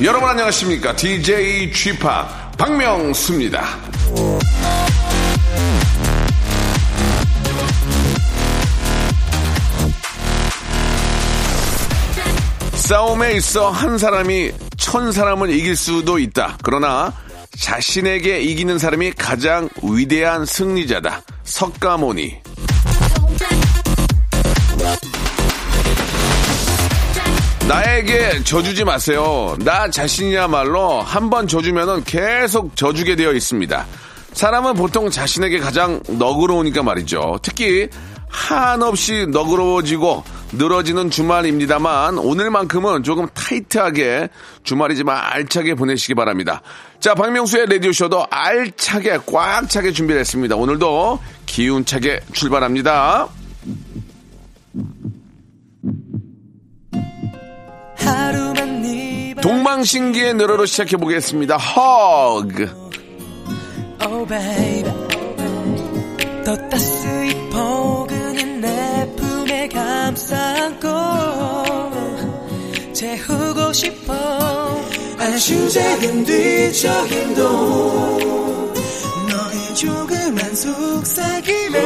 여러분 안녕하십니까? DJ G 파 박명수입니다. 싸움에 있어 한 사람이 천 사람을 이길 수도 있다. 그러나 자신에게 이기는 사람이 가장 위대한 승리자다. 석가모니 나에게 져주지 마세요. 나 자신이야말로 한 번 져주면은 계속 져주게 되어 있습니다. 사람은 보통 자신에게 가장 너그러우니까 말이죠. 특히 한없이 너그러워지고 늘어지는 주말입니다만 오늘만큼은 조금 타이트하게 주말이지만 알차게 보내시기 바랍니다. 자, 박명수의 라디오쇼도 알차게 꽉 차게 준비를 했습니다. 오늘도 기운차게 출발합니다. 동방신기의 노래로 시작해 보겠습니다. 허그. Oh baby 더 따스히 포근한 내 품에 감싸 안고 재우고 싶어 아주 작은 뒤척임도 너의 조그만 속삭임에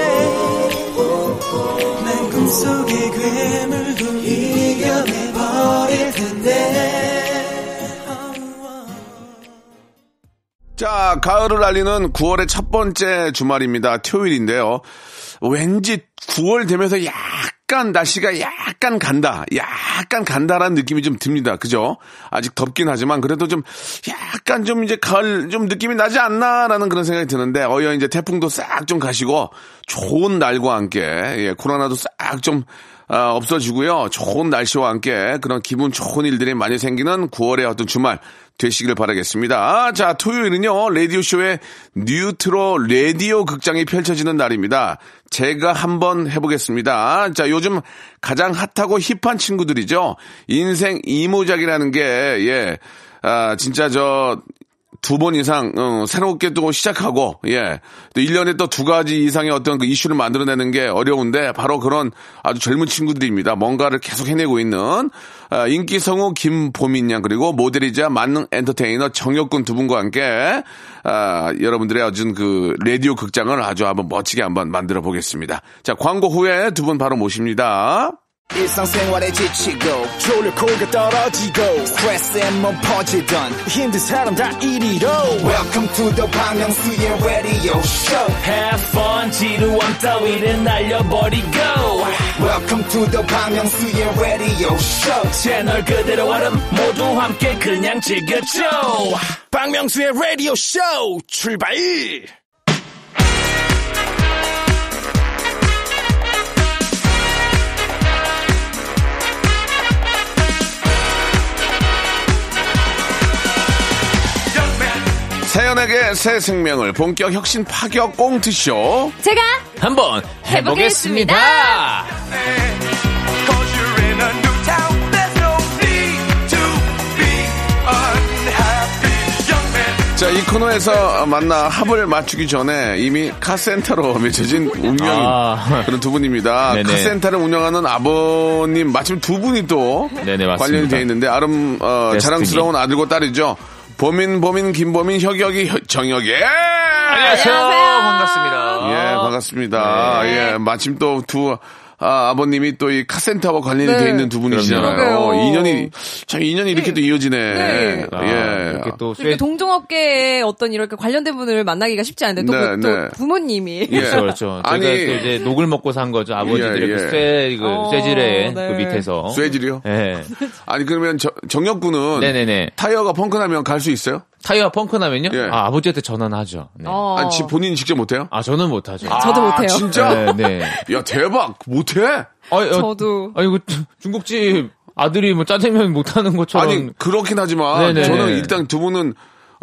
난 꿈속의 괴물도 버릴 텐데 자, 가을을 알리는 9월의 첫 번째 주말입니다. 토요일인데요. 왠지 9월 되면서 약간 날씨가 약간 간다. 약간 간다라는 느낌이 좀 듭니다. 그죠? 아직 덥긴 하지만 그래도 좀 약간 좀 이제 가을 좀 느낌이 나지 않나라는 그런 생각이 드는데 어여 이제 태풍도 싹 좀 가시고 좋은 날과 함께 예, 코로나도 싹 좀 아, 없어지고요. 좋은 날씨와 함께 그런 기분 좋은 일들이 많이 생기는 9월의 어떤 주말 되시길 바라겠습니다. 자, 토요일은요, 라디오쇼의 뉴트로 라디오 극장이 펼쳐지는 날입니다. 제가 한번 해보겠습니다. 자, 요즘 가장 핫하고 힙한 친구들이죠. 인생 이모작이라는 게, 예, 아, 진짜 저, 두번 이상 어, 새롭게 또 시작하고 예. 또 1년에 또 두 가지 이상의 어떤 그 이슈를 만들어내는 게 어려운데 바로 그런 아주 젊은 친구들입니다. 뭔가를 계속 해내고 있는 아, 인기 성우 김보민 양 그리고 모델이자 만능 엔터테이너 정혁군 두 분과 함께 아, 여러분들의 어준 그 라디오 극장을 아주 한번 멋지게 한번 만들어 보겠습니다. 자, 광고 후에 두 분 바로 모십니다. 일상생활에 지치고, 졸려 코가 떨어지고, 스트레스에 몸 퍼지던, 힘든 사람 다 이리로. welcome to the Bang Myung-soo's radio show Have fun 지루함 따위를 날려버리고 welcome to the Bang Myung-soo's radio show 채널 그대로 얼음 모두 함께 그냥 즐겨줘 박명수의 라디오 쇼 출발 사연에게 새 생명을 본격 혁신 파격 꽁트쇼. 제가 한번 해보겠습니다 자, 이 코너에서 만나 합을 맞추기 전에 이미 카센터로 맺혀진 운명 아. 그런 두 분입니다. 네네. 카센터를 운영하는 아버님 마침 두 분이 또 네네. 관련이 돼 있는데 아름 어. 자랑스러운 아들과 딸이죠. 범인 범인 김범인 혁혁이 혁- 정혁이 예! 안녕하세요 반갑습니다 예, 반갑습니다. 네. 예, 마침 또 두 아, 아버님이 또 이 카센터와 관련이 네. 돼 있는 두 분이시잖아요. 그러게요. 인연이 참 인연이 이렇게 또 이어지네. 네. 아, 예. 이렇게 또 그렇게 쇠 동종업계에 어떤 이렇게 관련된 분을 만나기가 쉽지 않은데 또, 네, 그- 또 네. 부모님이 예. 그렇죠, 그렇죠. 아니- 제가 또 이제 녹을 먹고 산 거죠. 아버지들의 예, 예. 그 쇠, 그 어, 쇠질의 네. 그 밑에서. 쇠질이요? 예. 아니 그러면 저- 정혁군은 네네네. 타이어가 펑크 나면 갈 수 있어요? 타이어 펑크 나면요? 예. 아, 아버지한테 전화는 하죠. 네. 어. 아니 지- 본인이 직접 못해요? 아, 저는 못하죠. 저도 못해요. 진짜? 네, 네. 야 대박 못해? 아, 어, 저도. 아니, 그 중국집 아들이 뭐 짜장면 못하는 것처럼. 아니 그렇긴 하지만 네네. 저는 일단 두 분은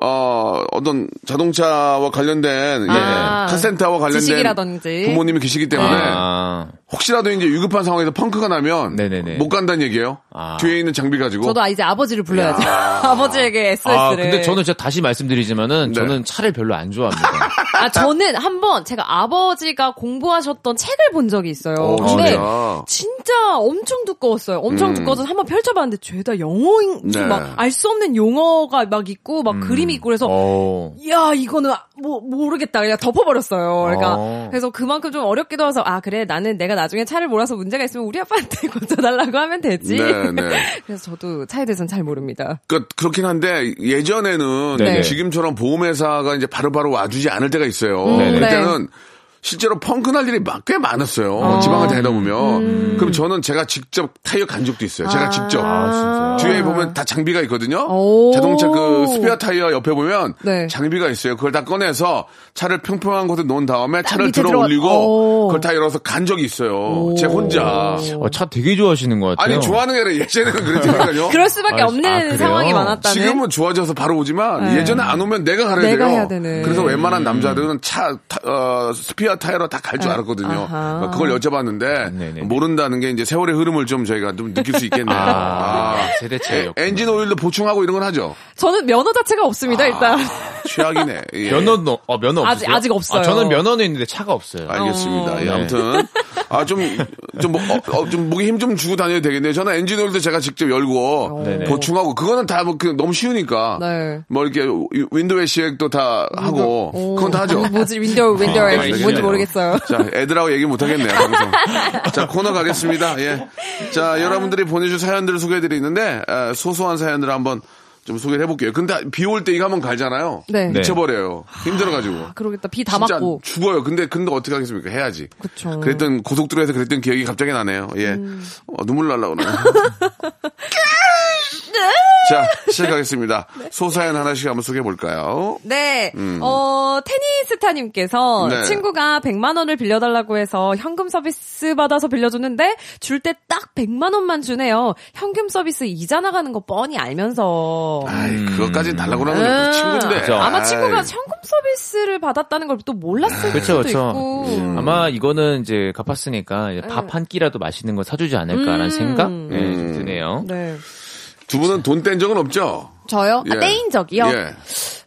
어, 어떤 자동차와 관련된 예, 아, 카센터와 관련된 지식이라든지. 부모님이 계시기 때문에 아, 혹시라도 이제 위급한 상황에서 펑크가 나면 네네네. 못 간다는 얘기예요. 아. 뒤에 있는 장비 가지고. 저도 이제 아버지를 불러야죠. 아버지에게 SOS를. 아, 근데 저는 진짜 다시 말씀드리지만은 네. 저는 차를 별로 안 좋아합니다. 아, 저는 한번 제가 아버지가 공부하셨던 책을 본 적이 있어요. 오, 근데 진짜? 진짜 엄청 두꺼웠어요. 엄청 두꺼워서 한번 펼쳐봤는데 죄다 영어인, 네. 막알 수 없는 용어가 막 있고 막 그림 이 있고 그래서 어. 야 이거는 뭐 모르겠다 그냥 덮어버렸어요. 그러니까 어. 그래서 그만큼 좀 어렵기도 해서 아 그래 나는 내가 나중에 차를 몰아서 문제가 있으면 우리 아빠한테 고쳐달라고 하면 되지. 네, 네. 그래서 저도 차에 대해서는 잘 모릅니다. 그, 그렇긴 한데 예전에는 네네. 지금처럼 보험회사가 이제 바로바로 와주지 않을 때가 있어요. 네네. 그때는 실제로 펑크 날 일이 막 꽤 많았어요. 지방을 다니다 보면. 그럼 저는 제가 직접 타이어 간 적도 있어요. 제가 직접. 아, 진짜요? 뒤에 보면 다 장비가 있거든요. 오. 자동차 그 스페어 타이어 옆에 보면 네. 장비가 있어요. 그걸 다 꺼내서 차를 평평한 곳에 놓은 다음에 차를 들어 들어가- 올리고 오. 그걸 다 열어서 간 적이 있어요. 제 혼자. 어, 차 되게 좋아하시는 것 같아요. 아니 좋아하는 게 아니라 예전에는 그랬잖아요. 그럴 수밖에 아, 없는 아? 상황이 많았다는. 지금은 좋아져서 바로 오지만 네. 예전에 안 오면 내가 가야 내가 돼요. 해야 되는. 그래서 웬만한 남자들은 차 타- 어, 스피어 타이어로 다 갈 줄 알았거든요. 아하. 그걸 여쭤봤는데 네네네. 모른다는 게 이제 세월의 흐름을 좀 저희가 좀 느낄 수 있겠네요. 아, 아. 세대 차이요. 엔진 오일도 보충하고 이런 건 하죠. 저는 면허 자체가 없습니다 일단. 최악이네. 예. 면허도 어, 면허 아직- 없으세요? 아직 없어요. 아, 저는 면허는 있는데 차가 없어요. 알겠습니다. 예, 네. 아무튼 아 좀좀 뭐, 어, 어, 좀 목에 힘 좀 주고 다녀야 되겠네요. 저는 엔진 오일도 제가 직접 열고 네네. 보충하고 그거는 다뭐 너무 쉬우니까 네. 뭐 이렇게 윈도우 워셔액도 다 하고 오. 그건 다 하죠. 뭐지 윈도우 윈도우 아, 뭔지 알겠네요. 모르겠어요. 자, 애들하고 얘기 못 하겠네요. 방송. 자, 코너 가겠습니다. 예. 자, 여러분들이 보내준 사연들을 소개해드리는데, 에, 소소한 사연들을 한번 좀 소개를 해볼게요. 근데 비 올 때 이거 한번 갈잖아요. 네. 네. 미쳐버려요. 힘들어가지고. 그러겠다 비 다 맞고. 죽어요. 근데, 근데 어떻게 하겠습니까? 해야지. 그쵸. 그랬던, 고속도로에서 그랬던 기억이 갑자기 나네요. 예. 음. 어, 눈물 날라 그러네. 자, 시작하겠습니다. 소사연 하나씩 한번 소개해 볼까요? 네, 어, 테니스타님께서 음. 네. 친구가 100만 원을 빌려달라고 해서 현금 서비스 받아서 빌려줬는데 줄 때 딱 100만 원만 주네요. 현금 서비스 이자 나가는 거 뻔히 알면서. 아이, 그것까지 달라고 그러는 건 음. 친구인데. 그죠. 아마. 친구가 현금 서비스를 받았다는 걸 또 몰랐을 그렇죠, 수도 그렇죠. 있고. 음. 아마 이거는 이제 갚았으니까 이제 밥한 끼라도 맛있는 거 사주지 않을까라는 음. 생각 네, 좀 드네요. 네. 두 분은 돈 뗀 적은 없죠? 저요? 예. 아, 떼인 적이요? 예.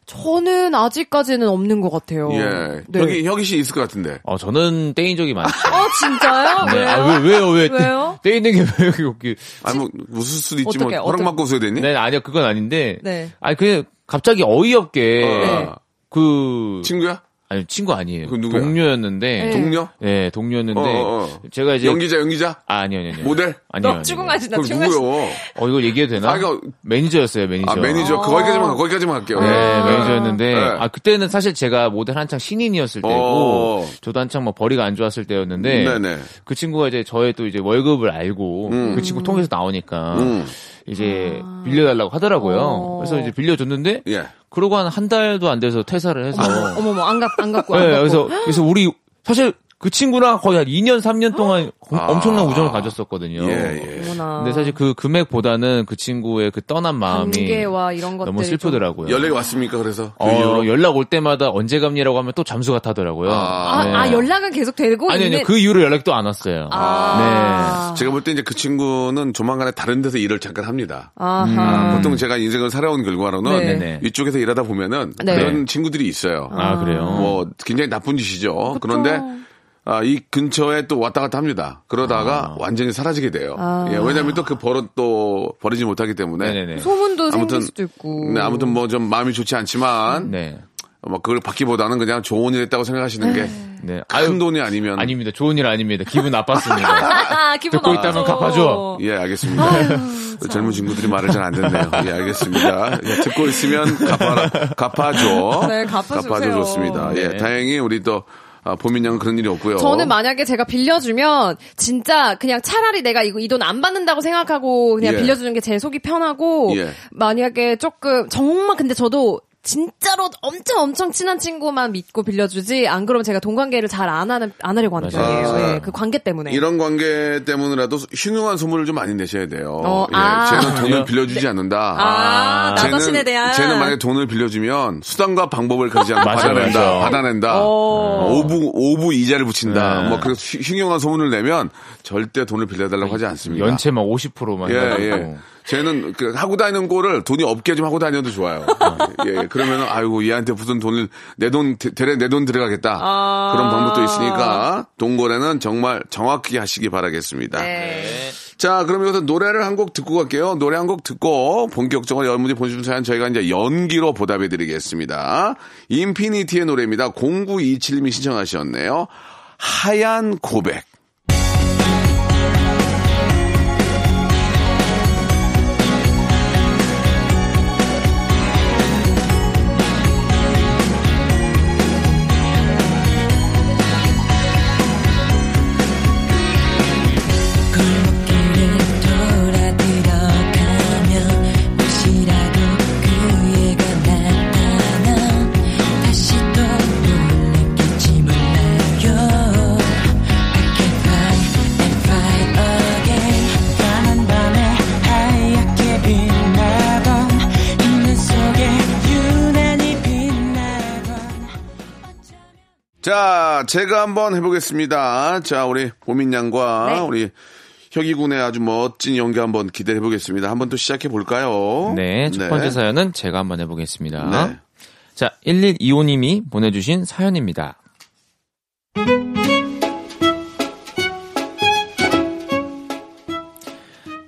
저는 아직까지는 없는 것 같아요. 예. 네. 여기, 혁이 씨 있을 것 같은데. 어, 저는 떼인 적이 많죠. 어, 진짜요? 네. 왜요? 아, 왜, 왜요, 왜? 왜요? 떼, 떼 있는 게왜 여기, 여기. 아, 뭐, 웃을 수도 있지, 뭐. 어떡해, 허락 어떡- 받고 웃어야 되니? 네, 아니요, 그건 아닌데. 네. 아니, 그냥 갑자기 어이없게. 어. 그. 친구야? 아니, 친구 아니에요. 그 누구야? 동료였는데. 동료? 네, 동료였는데. 어, 어, 어. 제가 이제. 연기자, 연기자? 아, 아니요, 아니요. 아니요. 모델? 아니요. 너 추궁하신다, 그럼 추궁하신다. 누구요? 어, 이거 얘기해도 되나? 아, 이거- 매니저였어요, 매니저. 아, 매니저. 거기까지만, 거기까지만 할게요. 네, 예. 매니저였는데, 네. 아, 그때는 사실 제가 모델 한창 신인이었을 때고, 어. 저도 한창 뭐 벌이가 안 좋았을 때였는데, 네네. 그 친구가 이제 저의 또 이제 월급을 알고, 음. 그 친구 통해서 나오니까, 음. 이제 빌려달라고 하더라고요. 어. 그래서 이제 빌려줬는데, 예. 그러고 한 한 달도 안 돼서 퇴사를 해서, 어머머, 안, 갖, 안 갖고, 안 네, 갖고. 그래서, 그래서 우리, 사실 그 친구랑 거의 한 2년, 3년 동안 거- 아. 엄청난 우정을 가졌었거든요. 예, 예. 근데 사실 그 금액보다는 그 친구의 그 떠난 마음이 관계와 이런 것들이 너무 슬프더라고요. 연락이 왔습니까, 그래서? 그 어? 연락 올 때마다 언제 갑니라고 하면 또 잠수가 타더라고요. 아. 아, 아, 연락은 계속 되고 아니, 아니요. 있는- 그 이후로 연락도 안 왔어요. 아. 제가 볼 때 이제 그 친구는 조만간에 다른 데서 일을 잠깐 합니다. 아하. 보통 제가 인생을 살아온 결과로는 네. 네네. 이쪽에서 일하다 보면은 네. 그런 친구들이 있어요. 네. 아, 그래요? 뭐 굉장히 나쁜 짓이죠. 그런데 아, 이 근처에 또 왔다 갔다 합니다. 그러다가 완전히 사라지게 돼요. 아. 예, 왜냐하면 또 그 버릇 또 버리지 못하기 때문에. 네네네. 소문도 아무튼 생길 수도 있고. 네, 아무튼 뭐 좀 마음이 좋지 않지만 네. 뭐 그걸 받기보다는 그냥 좋은 일 했다고 생각하시는 게 네. 큰 아유, 돈이 아니면 아닙니다. 좋은 일 아닙니다. 기분 나빴습니다. 아, 기분 듣고. 있다면 갚아줘. 예, 알겠습니다. 젊은 친구들이 말을 잘 안 듣네요. 예, 알겠습니다. 예, 듣고 있으면 갚아라, 갚아줘. 네, 갚아주세요. 갚아줘 좋습니다. 예, 네. 다행히 우리 또, 아, 보민 양은 그런 일이 없고요. 저는 만약에 제가 빌려주면 진짜 그냥 차라리 내가 이거 이 돈 안 받는다고 생각하고 그냥 예. 빌려주는 게 제 속이 편하고 예. 만약에 조금 정말 근데 저도 진짜로 엄청 엄청 친한 친구만 믿고 빌려주지 안 그러면 제가 돈 관계를 잘 안 하는 안 하려고 하는 맞아요. 편이에요. 아. 예, 그 관계 때문에. 이런 관계 때문이라도 흉흉한 소문을 좀 많이 내셔야 돼요. 어, 예, 아. 쟤는 돈을 빌려주지 않는다. 아, 나 자신에 대한. 쟤는 만약에 돈을 빌려주면 수단과 방법을 가리지 않고 받아낸다. 받아낸다. 어. 오부 오부 이자를 붙인다. 네. 뭐 그래서 흉- 흉흉한 소문을 내면 절대 돈을 빌려달라고 하지 않습니다. 연체 막 50%만 예. 예. 쟤는 그 하고 다니는 꼴을 돈이 없게 좀 하고 다녀도 좋아요. 예, 그러면은 아이고 얘한테 무슨 돈을 내 돈 대래 내 돈 들어가겠다 아. 그런 방법도 있으니까 돈 거래는 정말 정확히 하시기 바라겠습니다. 네. 자, 그럼 여기서 노래를 한 곡 듣고 갈게요. 노래 한 곡 듣고 본격적으로 여러분들이 보내주신 사연 저희가 이제 연기로 보답해 드리겠습니다. 인피니티의 노래입니다. 0927님이 신청하셨네요. 하얀 고백. 제가 한번 해보겠습니다. 자, 우리 보민양과 네. 우리 혁이군의 아주 멋진 연기 한번 기대해 보겠습니다. 한번 또 시작해 볼까요? 네, 첫 번째 사연은 제가 한번 해보겠습니다. 네. 자, 1125님이 보내주신 사연입니다.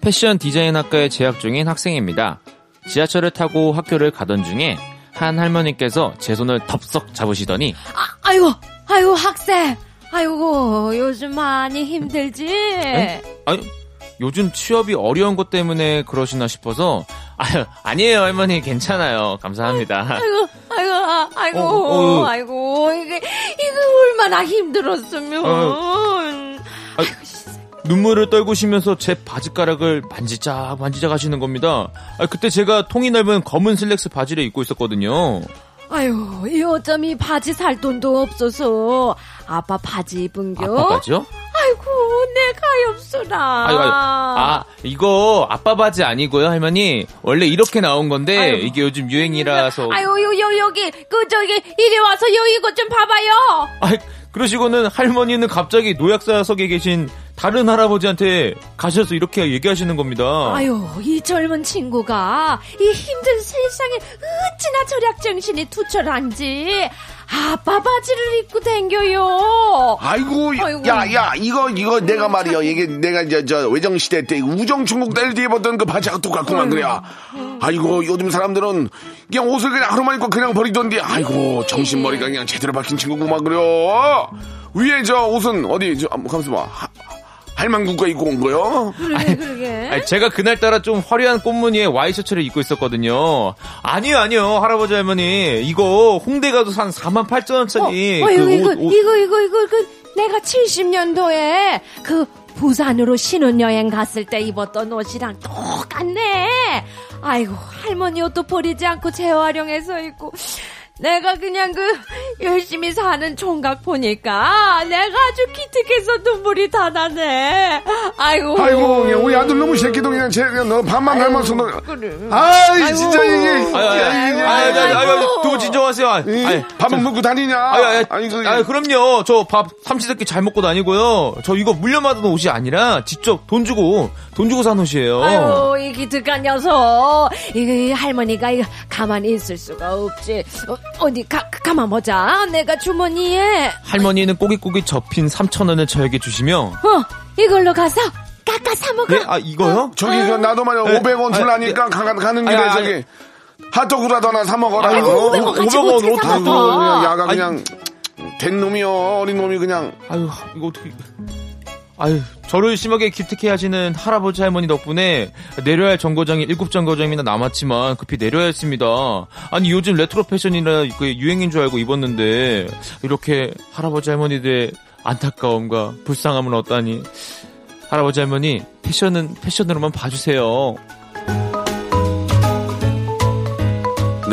패션 디자인 학과에 재학 중인 학생입니다. 지하철을 타고 학교를 가던 중에 한 할머니께서 제 손을 덥석 잡으시더니 아, 아이고, 아이고 학생. 아이고 요즘 많이 힘들지. 아니, 요즘 취업이 어려운 것 때문에 그러시나 싶어서 아유, 아니에요 할머니 괜찮아요 감사합니다. 아이고, 아이고, 아, 아이고, 어, 어. 아이고, 이게, 이거 얼마나 힘들었으면. 아유, 눈물을 떨구시면서 제 바지가락을 만지작 만지작 하시는 겁니다. 아, 그때 제가 통이 넓은 검은 슬랙스 바지를 입고 있었거든요. 아유, 요즘 이 바지 살 돈도 없어서 아빠 바지 입은겨. 아빠 바지요? 아이고, 내 가엾어라. 아유, 아유, 아, 이거 아빠 바지 아니고요, 할머니. 원래 이렇게 나온 건데 아유. 이게 요즘 유행이라서. 아유, 요, 요, 여기, 그, 저기, 이리 와서 요, 이거 좀 봐봐요. 아이, 그러시고는 할머니는 갑자기 노약사석에 계신 다른 할아버지한테 가셔서 이렇게 얘기하시는 겁니다. 아유, 이 젊은 친구가 이 힘든 세상에 어찌나 절약 정신이 투철한지 아빠 바지를 입고 댕겨요. 아이고, 아이고. 야, 야, 이거, 이거 내가 말이야. 이게 내가 이제 저 외정시대 때 우정충국 때 입었던 그 바지하고 똑같구만, 그래야. 아이고, 요즘 사람들은 그냥 옷을 그냥 하루만 입고 그냥 버리던데, 아이고, 정신머리가 그냥 제대로 박힌 친구구만, 그래요. 위에 저 옷은 어디, 저, 한번 가만있어 봐. 하- 할망구가 입고 온 거요? 그러게, 그러게. 아니, 제가 그날따라 좀 화려한 꽃무늬의 와이셔츠를 입고 있었거든요. 아니요, 아니요, 할아버지 할머니. 이거 홍대 가도 산 4만 8천 원짜리. 어, 그 이거, 이거, 옷, 옷. 이거, 이거, 이거, 그, 내가 70년도에 그 부산으로 신혼여행 갔을 때 입었던 옷이랑 똑같네. 아이고, 할머니 옷도 버리지 않고 재활용해서 입고. 내가 그냥 그 열심히 사는 총각 보니까 내가 아주 기특해서 눈물이 다 나네. 아이고. 아이고, 그냥 우리 아들 놈의 새끼도 그냥 쟤, 그냥 너 반만 닮아서 너. 그래. 아이, 아이고. 진짜 이게. 아유, 아유, 야, 아유, 이게. 아유, 아유, 아유, 아유, 두분 진정하세요. 아유, 이 아유, 밥은 먹고 다니냐? 아유, 아유, 아니, 그, 아유, 그럼요. 저 밥 삼시세끼 잘 먹고 다니고요. 저 이거 물려받은 옷이 아니라 직접 돈 주고, 돈 주고 산 옷이에요. 아유, 이 기특한 녀석. 이거 이 할머니가 이거 가만히 있을 수가 없지. 어, 디 가, 가만 보자. 내가 주머니에, 할머니는 꼬깃꼬깃 접힌 3,000원을 저에게 주시며, 어, 이걸로 가서 깎아 사 먹어. 네, 아, 이거요? 저기, 그, 나도 말이야, 네. 500원 아니, 줄라니까 가, 가는 길에 아니, 아니. 저기, 핫도그라도 하나 사 먹어라. 아이고, 어? 500원 같이 500원 어떻게. 사 먹어? 그냥 야가 아니. 그냥, 된 놈이요. 어린 놈이 그냥. 아유, 이거 어떻게. 아유, 저를 심하게 기특해 하시는 할아버지 할머니 덕분에 내려야 할 정거장이 일곱 정거장이나 남았지만 급히 내려야 했습니다. 아니, 요즘 레트로 패션이라 그 유행인 줄 알고 입었는데, 이렇게 할아버지 할머니들의 안타까움과 불쌍함을 얻다니. 할아버지 할머니, 패션은 패션으로만 봐주세요.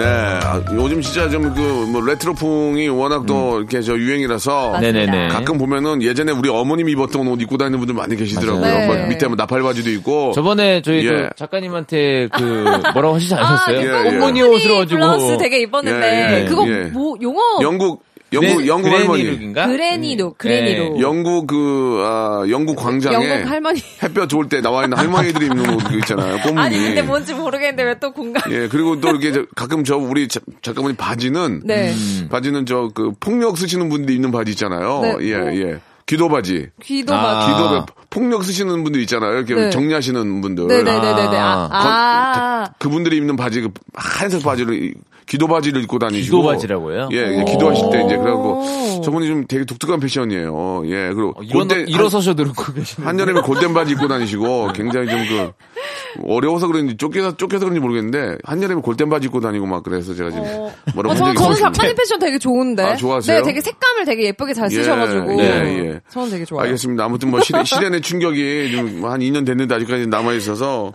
네, 아, 요즘 진짜 좀 그 뭐 레트로풍이 워낙 또 이렇게 저 유행이라서 네네네. 가끔 보면은 예전에 우리 어머님 입었던 옷 입고 다니는 분들 많이 계시더라고요. 맞아요. 뭐 네. 밑에 뭐 나팔 바지도 있고. 저번에 저희 예. 또 작가님한테 그 뭐라고 하시지 않으셨어요? 예, 예. 어머니 옷으로 가지고 블라우스 되게 입었는데 예, 예, 그거 예. 뭐 용어 영국 영국 영국 할머니. 그레니룩인가? 그레니로 그레니로 예. 영국 그 아, 영국 광장에 영국 할머니 햇볕 좋을 때 나와 있는 할머니들이 입는 옷 있잖아요. 꽃무늬. 아니 근데 뭔지 모르겠는데 왜 또 공감 예, 그리고 또 이렇게 저- 가끔 저 우리 자- 작가분이 바지는 네 바지는 저 그 폭력 쓰시는 분들이 입는 바지 있잖아요. 네. 예, 예. 기도 바지. 귀도 아. 막 기도 폭력 쓰시는 분들 있잖아요. 이렇게 네. 정리하시는 분들. 네네네네네 아, 아. 그 분들이 입는 바지 그 하얀색 바지를 이- 기도 바지를 입고 다니시고 기도 바지라고요? 예, 예, 기도하실 때 이제 그래갖고 저분이 좀 되게 독특한 패션이에요. 예, 그리고 어, 일어나, 골덴- 일어서셔 들고 계시는. 한여름에 골덴 바지 입고 다니시고 굉장히 좀 그 어려워서 그런지 쫓겨서 쫓겨서 그런지 모르겠는데 한여름에 골덴 바지 입고 다니고 막 그래서 제가 지금 뭐라고 어, 한 저는, 저는. 작가님 패션 되게 좋은데. 아, 좋아하세요? 네, 되게 색감을 되게 예쁘게 잘 쓰셔가지고. 예, 예. 저는 되게 좋아요. 알겠습니다. 아무튼 뭐 시대, 시련의 충격이 좀 한 2년 됐는데 아직까지 남아 있어서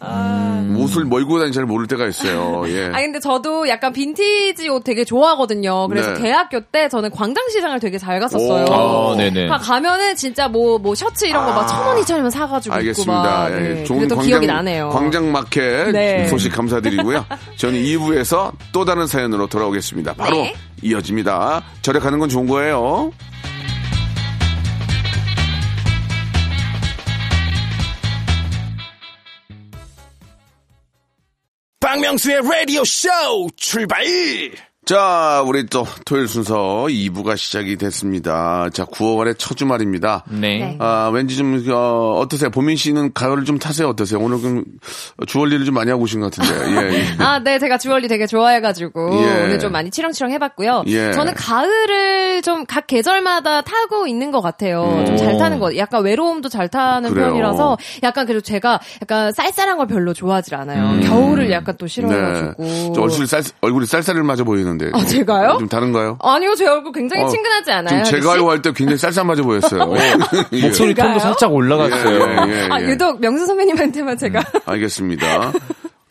옷을 뭐 입고 다니는지 잘 모를 때가 있어요. 예. 아 근데 저도 약간 빈티 지옷 되게 좋아하거든요. 그래서 네. 대학교 때 저는 광장시장을 되게 잘 갔었어요. 오. 아, 네네. 가- 가면은 진짜 뭐, 뭐 셔츠 이런 거 막 천 원, 이천 원이면 사가지고 입고 알겠습니다. 막. 예, 네. 좋은 광장, 기억이 나네요. 광장 마켓 네. 소식 감사드리고요. 저는 2부에서 또 다른 사연으로 돌아오겠습니다. 바로 네. 이어집니다. 절약하는 건 좋은 거예요. 박명수의 라디오 쇼 출발! 자, 우리 또 토요일 순서 2부가 시작이 됐습니다. 자, 9월의 첫 주말입니다. 네. 네. 아, 왠지 좀, 어, 어떠세요? 보민 씨는 가을을 좀 타세요? 어떠세요? 오늘 좀 주얼리를 좀 많이 하고 오신 것 같은데. 예, 예. 아, 네, 제가 주얼리 되게 좋아해가지고 예. 오늘 좀 많이 치렁치렁 해봤고요. 예. 저는 가을을 좀 각 계절마다 타고 있는 것 같아요. 좀잘 타는 거, 약간 외로움도 잘 타는 그래요. 편이라서 약간 그리고 제가 약간 쌀쌀한 걸 별로 좋아하질 않아요. 겨울을 약간 또 싫어해가지고. 네. 저 얼굴이 쌀, 얼굴이 쌀쌀을 맞아 보이는 데. 아, 제가요? 좀 다른가요? 아니요, 제 얼굴 굉장히 어, 친근하지 않아요. 지금 제가 아저씨? 알고 할때 굉장히 쌀쌀 맞아 보였어요. 예. 목소리 톤도 제가요? 살짝 올라갔어요. 예, 예, 아, 예. 유독 명수 선배님한테만 제가. 알겠습니다.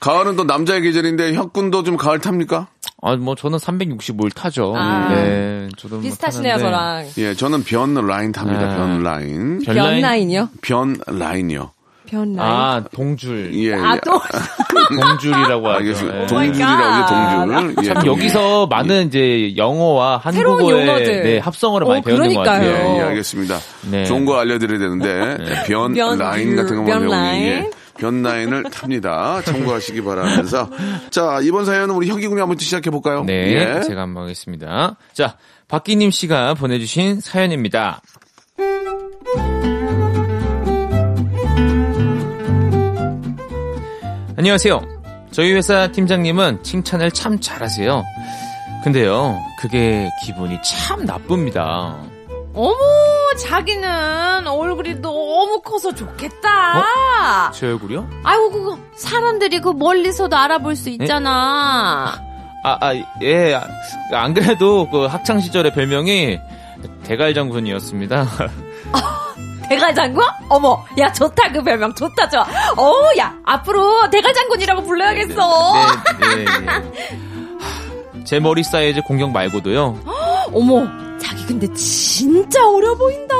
가을은 또 남자의 계절인데 혁군도 좀 가을 탑니까? 아, 뭐 저는 365일 타죠. 아. 네. 저도 뭐 비슷하시네요. 저랑. 예, 저는 변 라인 탑니다. 아. 변 라인. 변변 라인? 라인이요? 변 라인이요. 변 라인. 아, 동줄. 예, 아, 예. 또. 동줄이라고 하죠. 알겠습니다. 예. 동줄이라고 동줄. 예, 참 동줄. 여기서 많은 이제 영어와 새로운 한국어의 용어들. 네, 합성어를 많이 어, 배우는 것 같아요. 그러니까요. 예, 예, 알겠습니다. 네. 좋은 거 알려드려야 되는데 변, 변 라인 같은 것만 변 배우니 라인. 예, 변 라인을 탑니다. 참고하시기 바라면서 자 이번 사연은 우리 혁이 군이 한번 시작해 볼까요? 네, 예. 제가 한번 하겠습니다. 자, 박기님 씨가 보내주신 사연입니다. 안녕하세요. 저희 회사 팀장님은 칭찬을 참 잘하세요. 근데요, 그게 기분이 참 나쁩니다. 어머, 자기는 얼굴이 너무 커서 좋겠다. 제 얼굴이요? 아이고, 그거 사람들이 그 멀리서도 알아볼 수 있잖아. 아, 아, 예. 아, 안 그래도 그 학창 시절의 별명이 대갈장군이었습니다. 대갈장군? 어머, 야, 좋다, 그 별명. 좋다, 좋아. 어우, 야, 앞으로 대갈장군이라고 불러야겠어. 네, 네, 네. 제 머리 사이즈 공격 말고도요. 어머, 자기 근데 진짜 어려 보인다.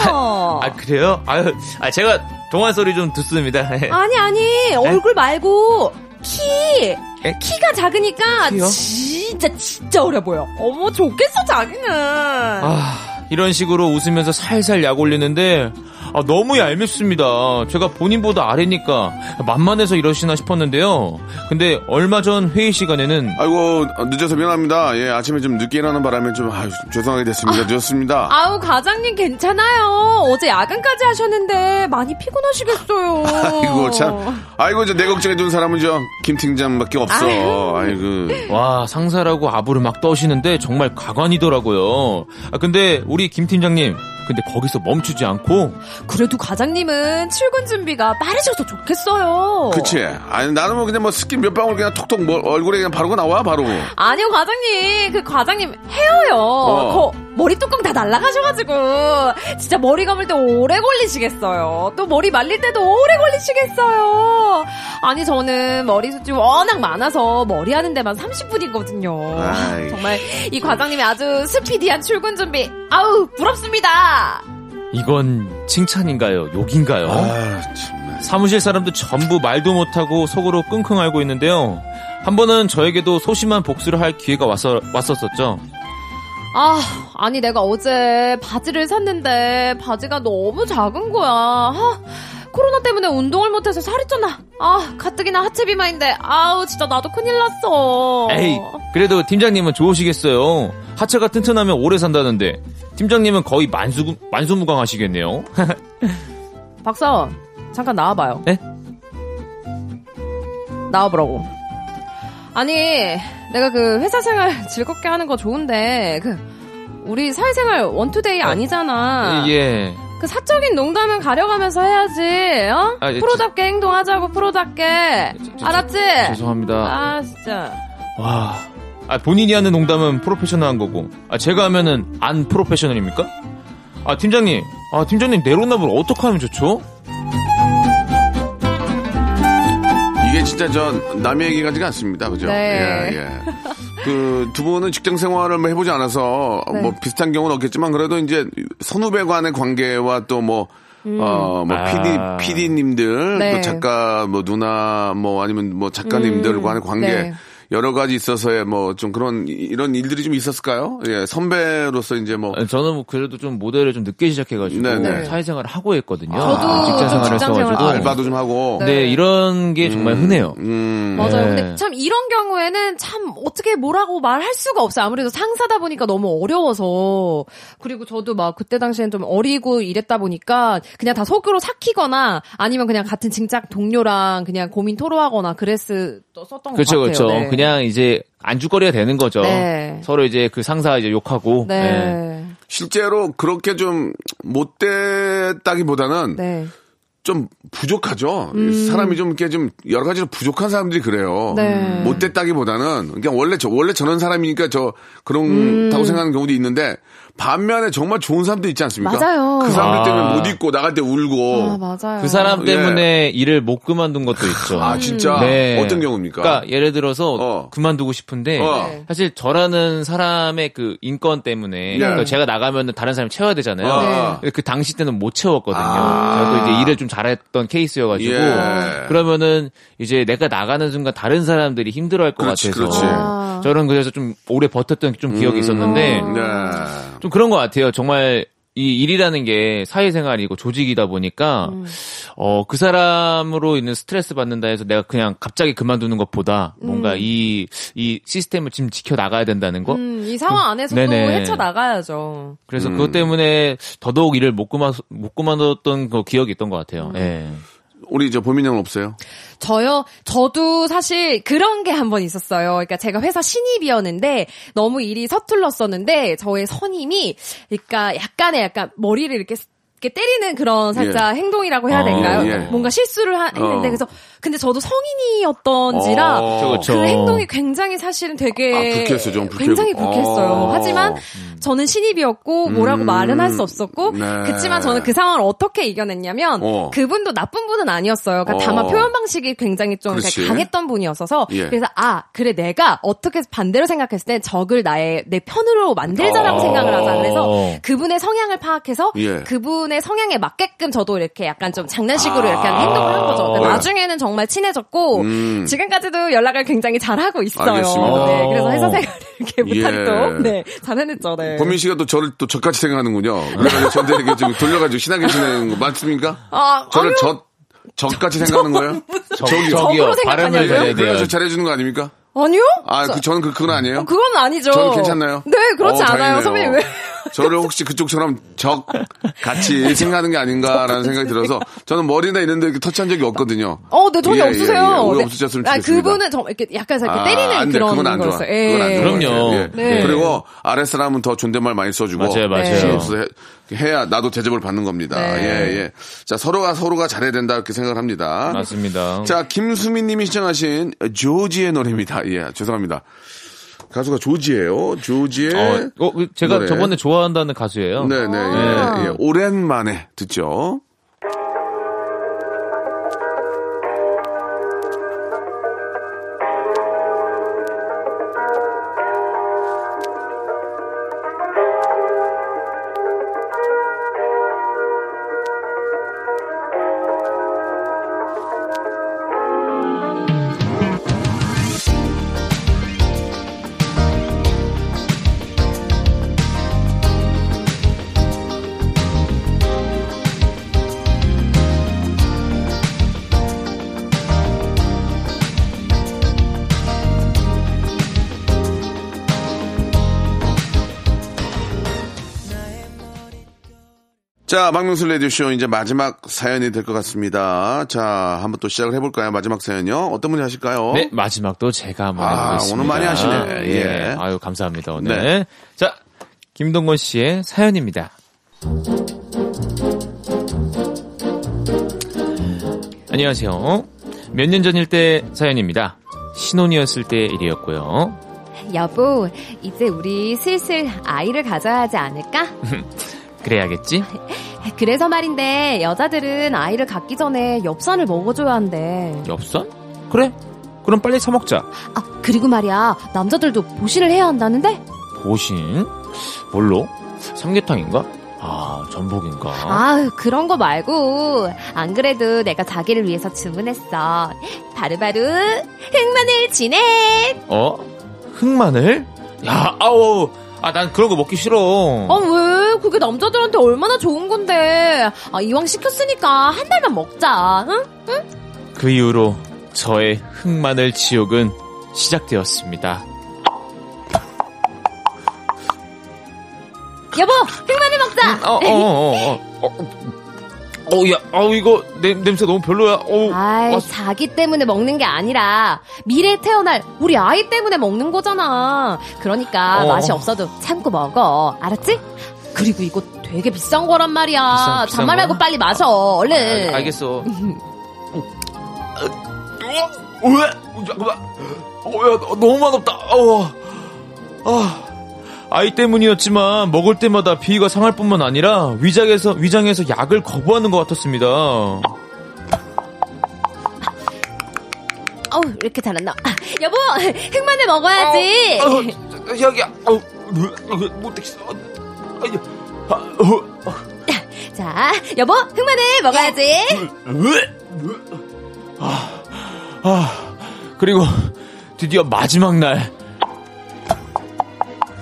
아, 그래요? 아유, 아, 제가 동안 소리 좀 듣습니다. 예. 아니, 아니, 얼굴 말고, 키. 에? 키가 작으니까 키요? 진짜, 진짜 어려 보여. 어머, 좋겠어, 자기는. 아, 이런 식으로 웃으면서 살살 약 올리는데 아, 너무 얄밉습니다. 제가 본인보다 아래니까 만만해서 이러시나 싶었는데요. 근데 얼마 전 회의 시간에는 아이고 늦어서 미안합니다. 예 아침에 좀 늦게 일어나는 바람에 좀 아유, 죄송하게 됐습니다. 늦었습니다. 아우, 과장님 괜찮아요. 어제 야근까지 하셨는데 많이 피곤하시겠어요. 아이고 참 아이고 저 내 걱정해 준 사람은 저 김 팀장밖에 없어. 아이고 와 상사라고 아부를 막 떠시는데 정말 가관이더라고요. 아, 근데 우리 김 팀장님 근데 거기서 멈추지 않고 그래도 과장님은 출근 준비가 빠르셔서 좋겠어요. 그치. 아니 나는 뭐 그냥 뭐 스킨 몇 방울 그냥 톡톡 뭐 얼굴에 그냥 바르고 나와 바로. 아니요, 과장님. 그 과장님 헤어요. 어. 거 머리 뚜껑 다 날라가셔가지고 진짜 머리 감을 때 오래 걸리시겠어요. 또 머리 말릴 때도 오래 걸리시겠어요. 아니 저는 머리숱이 워낙 많아서 머리 하는 데만 30분이거든요. 아이. 정말 이 과장님이 아주 스피디한 출근 준비 아우 부럽습니다. 이건 칭찬인가요? 욕인가요? 아. 사무실 사람도 전부 말도 못하고 속으로 끙끙 앓고 있는데요. 한 번은 저에게도 소심한 복수를 할 기회가 왔어, 왔었었죠. 아, 아니 내가 어제 바지를 샀는데 바지가 너무 작은 거야. 아, 코로나 때문에 운동을 못해서 살이 쪘나. 아, 가뜩이나 하체 비만인데 아우 진짜 나도 큰일 났어. 에이, 그래도 팀장님은 좋으시겠어요. 하체가 튼튼하면 오래 산다는데. 팀장님은 거의 만수, 만수무강 하시겠네요. 박사원 잠깐 나와봐요. 네? 나와보라고. 아니 내가 그 회사 생활 즐겁게 하는 거 좋은데 그 우리 사회생활 원투데이 아니잖아. 예. 그 사적인 농담은 가려가면서 해야지. 어? 아, 예, 프로답게 행동하자고 프로답게. 저, 저, 알았지? 죄송합니다. 아 진짜. 와. 아, 본인이 하는 농담은 프로페셔널한 거고. 아, 제가 하면은 안 프로페셔널입니까? 아, 팀장님. 아, 팀장님 내로남을 어떻게 하면 좋죠? 이게 진짜 저 남의 얘기 같지가 않습니다. 그죠? 네. 예, 예. 그 두 분은 직장 생활을 뭐 해보지 않아서 네. 뭐 비슷한 경우는 없겠지만 그래도 이제 선후배 간의 관계와 또뭐 어, 뭐, 아. PD, PD님들, 음. 네. 또 작가, 뭐, 누나, 뭐, 아니면 뭐, 작가님들과의 관계, 네. 여러 가지 있어서의 뭐, 좀 그런, 이- 이런 일들이 좀 있었을까요? 예, 선배로서 이제 뭐, 아니, 저는 뭐 그래도 좀 모델을 좀 늦게 시작해가지고 네네. 사회생활을 하고 했거든요. 저도 직장 좀 생활을 직장 했어가지고. 생활 알바도 좀 하고. 네, 이런 게 정말 흔해요. 음, 맞아요. 네. 근데 참 이런 경우에는 참 어떻게 뭐라고 말할 수가 없어요. 아무래도 상사다 보니까 너무 어려워서. 그리고 저도 막 그때 당시엔 좀 어리고 이랬다 보니까 그냥 다 속으로 삭히거나 아니면 그냥 같은 직장 동료랑 그냥 고민 토로하거나 그랬 것 그렇죠, 같아요. 그렇죠. 네. 그냥 이제 안주거리가 되는 거죠. 네. 서로 이제 그 상사 이제 욕하고. 네. 네. 실제로 그렇게 좀 못됐다기보다는 네. 좀 부족하죠. 사람이 좀 이렇게 좀 여러 가지로 부족한 사람들이 그래요. 네. 못됐다기보다는 그냥 원래 저 원래 저런 사람이니까 저 그런다고 생각하는 경우도 있는데 반면에 정말 좋은 사람도 있지 않습니까? 맞아요. 그 사람들 아. 때문에 못 있고 나갈 때 울고. 아, 맞아요. 그 사람 예. 때문에 일을 못 그만둔 것도 있죠. 아, 진짜 네. 어떤 경우입니까? 그러니까 예를 들어서 어. 그만두고 싶은데 어. 네. 사실 저라는 사람의 그 인권 때문에 네. 그러니까 제가 나가면 다른 사람이 채워야 되잖아요. 어. 근데 그 당시 때는 못 채웠거든요. 아. 또 이제 일을 좀 잘했던 케이스여 가지고 예. 그러면은 이제 내가 나가는 순간 다른 사람들이 힘들어할 것 그렇지, 같아서 그렇지. 아. 저는 그래서 좀 오래 버텼던 좀 기억이 있었는데 네. 좀 그런 것 같아요. 정말 이 일이라는 게 사회생활이고 조직이다 보니까 음. 어그 사람으로 있는 스트레스 받는다 해서 내가 그냥 갑자기 그만두는 것보다 뭔가 이 이 시스템을 지금 지켜 나가야 된다는 거. 음, 이 상황 안에서도 네네. 헤쳐 나가야죠. 그래서 그것 때문에 더더욱 일을 못 그만 못 그만뒀던 그 기억이 있던 것 같아요. 음. 예. 우리 저 보민 형은 없어요? 저요, 저도 사실 그런 게 한 번 있었어요. 그러니까 제가 회사 신입이었는데 너무 일이 서툴렀었는데 저의 선임이 그러니까 약간의 약간 머리를 이렇게 이렇게 때리는 그런 살짝 행동이라고 해야 어, 될까요? 예. 뭔가 실수를 하- 했는데 어. 그래서 근데 저도 성인이었던지라 어. 그쵸, 그 그쵸. 행동이 굉장히 사실은 되게 아, 불쾌했어, 좀 불쾌하고. 굉장히 불쾌했어요. 어. 하지만 저는 신입이었고 뭐라고 음. 말은 할 수 없었고 네. 그렇지만 저는 그 상황을 어떻게 이겨냈냐면 어. 그분도 나쁜 분은 아니었어요. 그러니까 어. 다만 표현 방식이 굉장히 좀 그렇지. 강했던 분이었어서 예. 그래서 아 그래 내가 어떻게 반대로 생각했을 때 적을 나의 내 편으로 만들자라고 어. 생각을 하자 그래서 그분의 성향을 파악해서 예. 그분의 성향에 맞게끔 저도 이렇게 약간 좀 장난식으로 아. 이렇게 하는 행동을 한 거죠. 근데 네. 나중에는 정말 친해졌고 음. 지금까지도 연락을 굉장히 잘 하고 있어요. 알겠습니다. 네, 그래서 회사 생활을 이렇게 예. 못하도 네, 잘 해냈죠. 네. 보민 씨가 또 저를 또 적같이 생각하는군요. 그래가지고 저한테 이렇게 좀 돌려가지고 신나게 지내는 거 맞습니까? 아, 저를 아니요. 적, 적같이 생각하는 거예요? 저기, 적으로 발음을? 잘해야 돼요. 그래서 잘해주는 거 아닙니까? 아니요? 아, 그, 저는 그, 그건 아니에요? 어, 그건 아니죠. 저는 괜찮나요? 네, 그렇지 어, 않아요. 선배님 왜? 저를 혹시 그쪽처럼 적 같이 생각하는 게 아닌가라는 생각이 들어서 저는 머리나 이런 데 이렇게 터치한 적이 없거든요. 어, 네, 전혀 예, 없으세요. 예, 예. 네. 없으셨으면 아, 좋겠습니다. 그분은 정 이렇게 약간 이렇게 아, 때리는 안 돼. 그런 그건 안 좋아. 거였어요. 그건 안 예. 좋아. 그럼요. 예. 네. 그리고 아랫 사람은 더 존댓말 많이 써주고. 맞아요, 맞아요. 네. 해, 해야 나도 대접을 받는 겁니다. 네. 예, 예. 자, 서로가 서로가 잘해야 된다 이렇게 생각을 합니다. 맞습니다. 자, 김수민 님이 시청하신 조지의 노래입니다. 예, 죄송합니다. 가수가 조지예요. 조지의 어, 어, 그 제가 노래. 저번에 좋아한다는 가수예요. 네네 아. 예, 예. 오랜만에 듣죠. 자, 박명수 레디쇼 이제 마지막 사연이 될 것 같습니다. 자, 한번 또 시작을 해볼까요? 마지막 사연요. 어떤 분이 하실까요? 네, 마지막도 제가 한번 아, 해보겠습니다. 오늘 많이 하시네. 예. 예. 아유, 감사합니다, 오늘. 네. 자, 김동건 씨의 사연입니다. 안녕하세요. 몇 년 전일 때 사연입니다. 신혼이었을 때 일이었고요. 여보, 이제 우리 슬슬 아이를 가져야 하지 않을까? 그래야겠지? 그래서 말인데 여자들은 아이를 갖기 전에 엽산을 먹어줘야 한대. 엽산? 그래? 그럼 빨리 사 먹자. 아 그리고 말이야 남자들도 보신을 해야 한다는데? 보신? 뭘로? 삼계탕인가? 아, 전복인가? 아유 그런 거 말고 안 그래도 내가 자기를 위해서 주문했어. 바로바로 흑마늘 진액. 어? 흑마늘? 야, 아우, 아, 난 그런 거 먹기 싫어. 아 왜? 그게 남자들한테 얼마나 좋은 건데. 아 이왕 시켰으니까 한 달만 먹자. 응? 그 이후로 저의 흑마늘 지옥은 시작되었습니다. 여보 흑마늘 먹자. 어, 어, 어, 어, 어, 어, 야, 아우, 이거, 냄, 냄새 너무 별로야. 어, 아이, 아, 자기 때문에 먹는 게 아니라 미래에 태어날 우리 아이 때문에 먹는 거잖아. 그러니까 어. 맛이 없어도 참고 먹어. 알았지? 그리고 이거 되게 비싼 거란 말이야. 비싼- 비싼 잔말 말고? 빨리 마셔. 얼른. 아, 알겠어. 어, 왜? 잠깐만. 어, 야, 너무 맛없다. 어, 아. 아이 때문이었지만 먹을 때마다 비위가 상할 뿐만 아니라 위장에서 위장에서 약을 거부하는 것 같았습니다. 어우, 이렇게. 아, 여보, 흑마늘 먹어야지. 어, 여기야. 어, 못 되겠어. 아, 어, 자, 여보, 흑마늘 먹어야지. 아, 그리고 드디어 마지막 날.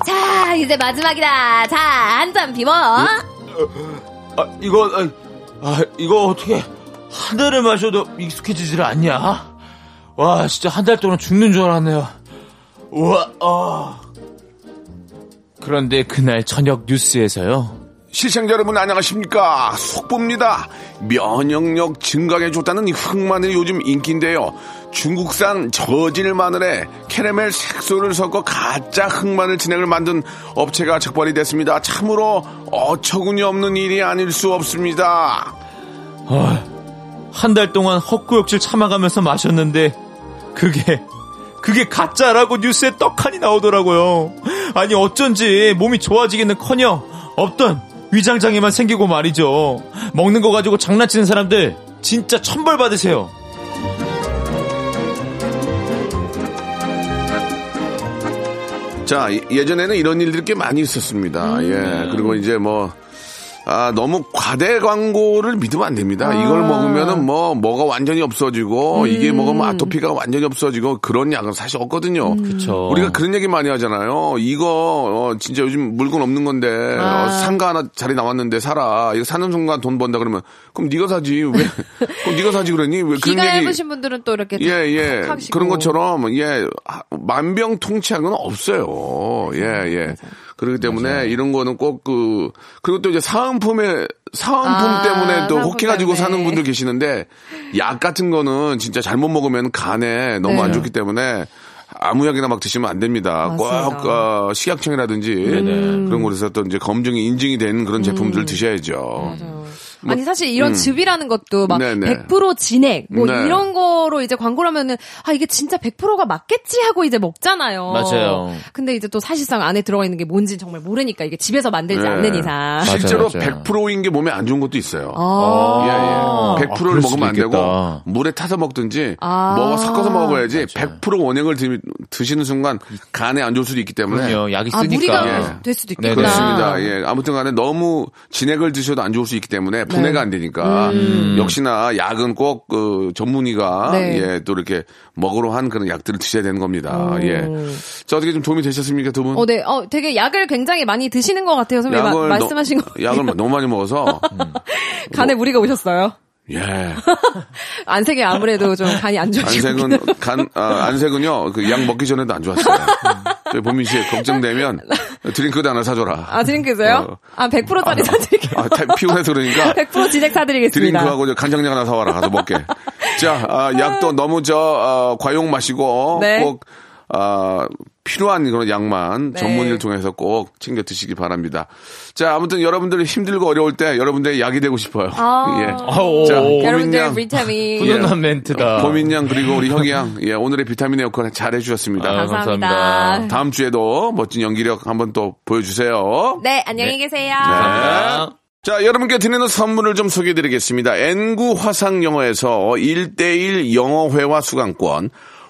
자, 이제 마지막이다. 자, 한 잔 비워. 아, 이거, 아, 아, 이거 어떻게 한 달을 마셔도 익숙해지질 않냐? 와, 진짜 한 달 동안 죽는 줄 알았네요. 우와, 아. 그런데 그날 저녁 뉴스에서요. 시청자 여러분 안녕하십니까? 속보입니다. 면역력 증강에 좋다는 이 흑마늘이 요즘 인기인데요. 중국산 저질 마늘에 캐러멜 색소를 섞어 가짜 흑마늘 진액을 만든 업체가 적발이 됐습니다. 참으로 어처구니 없는 일이 아닐 수 없습니다. 한달 동안 헛구역질 참아가면서 마셨는데 그게 그게 가짜라고 뉴스에 떡하니 나오더라고요. 아니 어쩐지 몸이 좋아지기는커녕 없던 위장장애만 생기고 말이죠. 먹는 거 가지고 장난치는 사람들 진짜 천벌 받으세요. 자, 예- 예전에는 이런 일들이 꽤 많이 있었습니다. 예. 그리고 이제 뭐, 아, 너무 과대 광고를 믿으면 안 됩니다. 이걸 먹으면은 뭐, 뭐가 완전히 없어지고, 이게 먹으면 아토피가 완전히 없어지고, 그런 약은 사실 없거든요. 그쵸. 우리가 그런 얘기 많이 하잖아요. 이거, 어, 진짜 요즘 물건 없는 건데, 어, 상가 하나 자리 나왔는데 사라. 이거 사는 순간 돈 번다 그러면, 그럼 네가 사지. 왜, 그럼 네가 사지 그러니? 왜 그런 얘기. 얇으신 분들은 또 이렇게 예, 예. 그런 것처럼, 예, 아, 만병통치한 건 없어요. 예, 예. 그렇기 때문에 이런 거는 꼭 그, 그리고 또 이제 사은품에, 사은품 아, 때문에 또 혹해가지고. 사는 분들 계시는데, 약 같은 거는 진짜 잘못 먹으면 간에 너무 네. 안 좋기 때문에, 아무 약이나 막 드시면 안 됩니다. 꼭 맞습니다. 어, 식약청이라든지 그런 곳에서 또 이제 검증이 인증이 된 그런 제품들을 드셔야죠. 아 니 사실 이런 즙이라는 것도 막 음. 네네. 100% 진액 뭐 네. 이런 거로 이제 광고를 하면은 아 이게 진짜 100%가 맞겠지 하고 이제 먹잖아요. 맞아요. 근데 이제 또 사실상 안에 들어가 있는 게 뭔지 정말 모르니까 이게 집에서 만들지 네. 않는 이상. 실제로 맞아요. 100%인 게 몸에 안 좋은 것도 있어요. 아. 예, 예. 100%를 그럴 수도 먹으면 안 되고 있겠다. 물에 타서 먹든지 아. 먹어 섞어서 먹어야지 100% 원액을 드, 드시는 순간 간에 안 좋을 수도 있기 때문에 그럼요. 약이 아 쓰니까. 무리가 예. 될 수도 네, 있겠구나. 그렇습니다. 예. 아무튼 간에 너무 진액을 드셔도 안 좋을 수 있기 때문에 분해가 안 되니까 역시나 약은 꼭 그 전문의가 네. 예, 또 이렇게 먹으러 한 그런 약들을 드셔야 되는 겁니다. 예. 자, 어떻게 좀 도움이 되셨습니까, 두 분? 어, 네. 어, 되게 약을 굉장히 많이 드시는 것 같아요. 선배님 마- 너- 말씀하신 거. 약을 너무 많이 먹어서 간에 무리가 오셨어요. 예. 안색이 아무래도 좀 간이 안 좋으시고. 안색은 간 아, 안색은요 그 약 먹기 전에도 안 좋았어요. 저희 보민 씨 걱정되면 드링크도 하나 사줘라. 아, 드링크세요? 어. 아, 100%짜리 사드릴게요. 아, 타- 피곤해서 그러니까 100% 진액 사드리겠습니다. 드링크하고 저 간장냥 하나 사와라 가서 먹게. 자 아, 약도 너무 저 어, 과용 마시고 네. 꼭 아, 필요한 그런 약만 네. 전문의를 통해서 꼭 챙겨 드시기 바랍니다. 자 아무튼 여러분들이 힘들고 어려울 때 여러분들의 약이 되고 싶어요. 아. 예. 아오. 자, 여러분들 고민양. 비타민. 훈훈한 멘트다. 보민 양 그리고 우리 형이 양 예, 오늘의 비타민 에어컨 잘 해주셨습니다. 아, 감사합니다. 감사합니다. 다음 주에도 멋진 연기력 한번 또 보여주세요. 네, 안녕히 계세요. 네. 자, 여러분께 드리는 선물을 좀 소개해 드리겠습니다. N구 화상 영어에서 1대1 영어회화 수강권,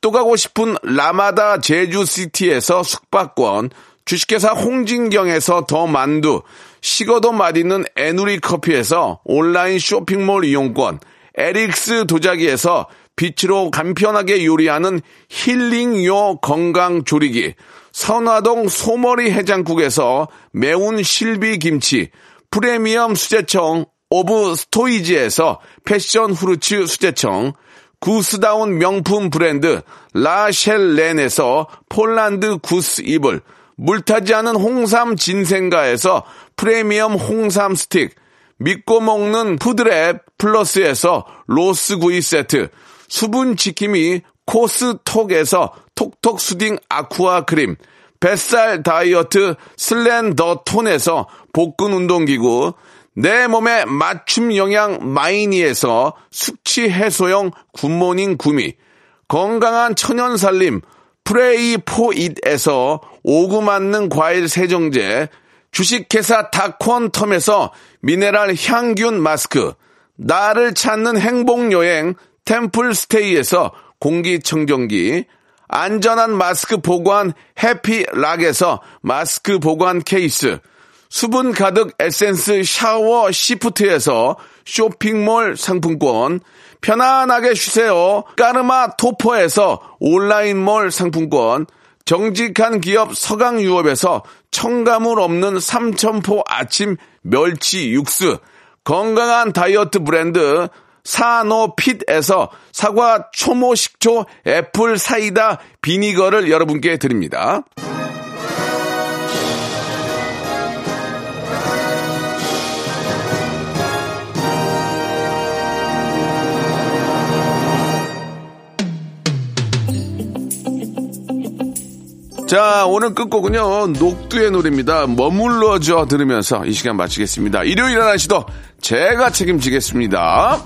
또 가고 싶은 라마다 제주시티에서 숙박권, 주식회사 홍진경에서 더 만두, 식어도 맛있는 에누리 커피에서 온라인 쇼핑몰 이용권, 에릭스 도자기에서 빛으로 간편하게 요리하는 힐링요 건강 조리기, 선화동 소머리 해장국에서 매운 실비 김치, 프리미엄 수제청 오브 스토이지에서 패션 후르츠 수제청, 구스다운 명품 브랜드 라셸렌에서 폴란드 구스 이불, 물타지 않은 홍삼 진생가에서 프리미엄 홍삼 스틱, 믿고 먹는 푸드랩 플러스에서 로스구이 세트, 수분 지킴이 코스톡에서 톡톡 soothing aqua 크림, 뱃살 다이어트 슬렌더 톤에서 복근 운동기구, 내 몸에 맞춤 영양 마이니에서 숙취 해소용 굿모닝 구미, 건강한 천연 살림 프레이 포잇에서 오구 맞는 과일 세정제, 주식회사 다콘텀에서 미네랄 향균 마스크, 나를 찾는 행복여행 템플스테이에서 공기청정기, 안전한 마스크 보관 해피락에서 마스크 보관 케이스, 수분 가득 에센스 샤워 시프트에서 쇼핑몰 상품권, 편안하게 쉬세요. 까르마 토퍼에서 온라인몰 상품권, 정직한 기업 서강유업에서 첨가물 없는 삼천포 아침 멸치 육수, 건강한 다이어트 브랜드 사노핏에서 사과 초모 식초 애플 사이다 비니거를 여러분께 드립니다. 자, 오늘 끝곡은요, 녹두의 노래입니다. 머물러줘 들으면서 이 시간 마치겠습니다. 일요일 하나시도 제가 책임지겠습니다.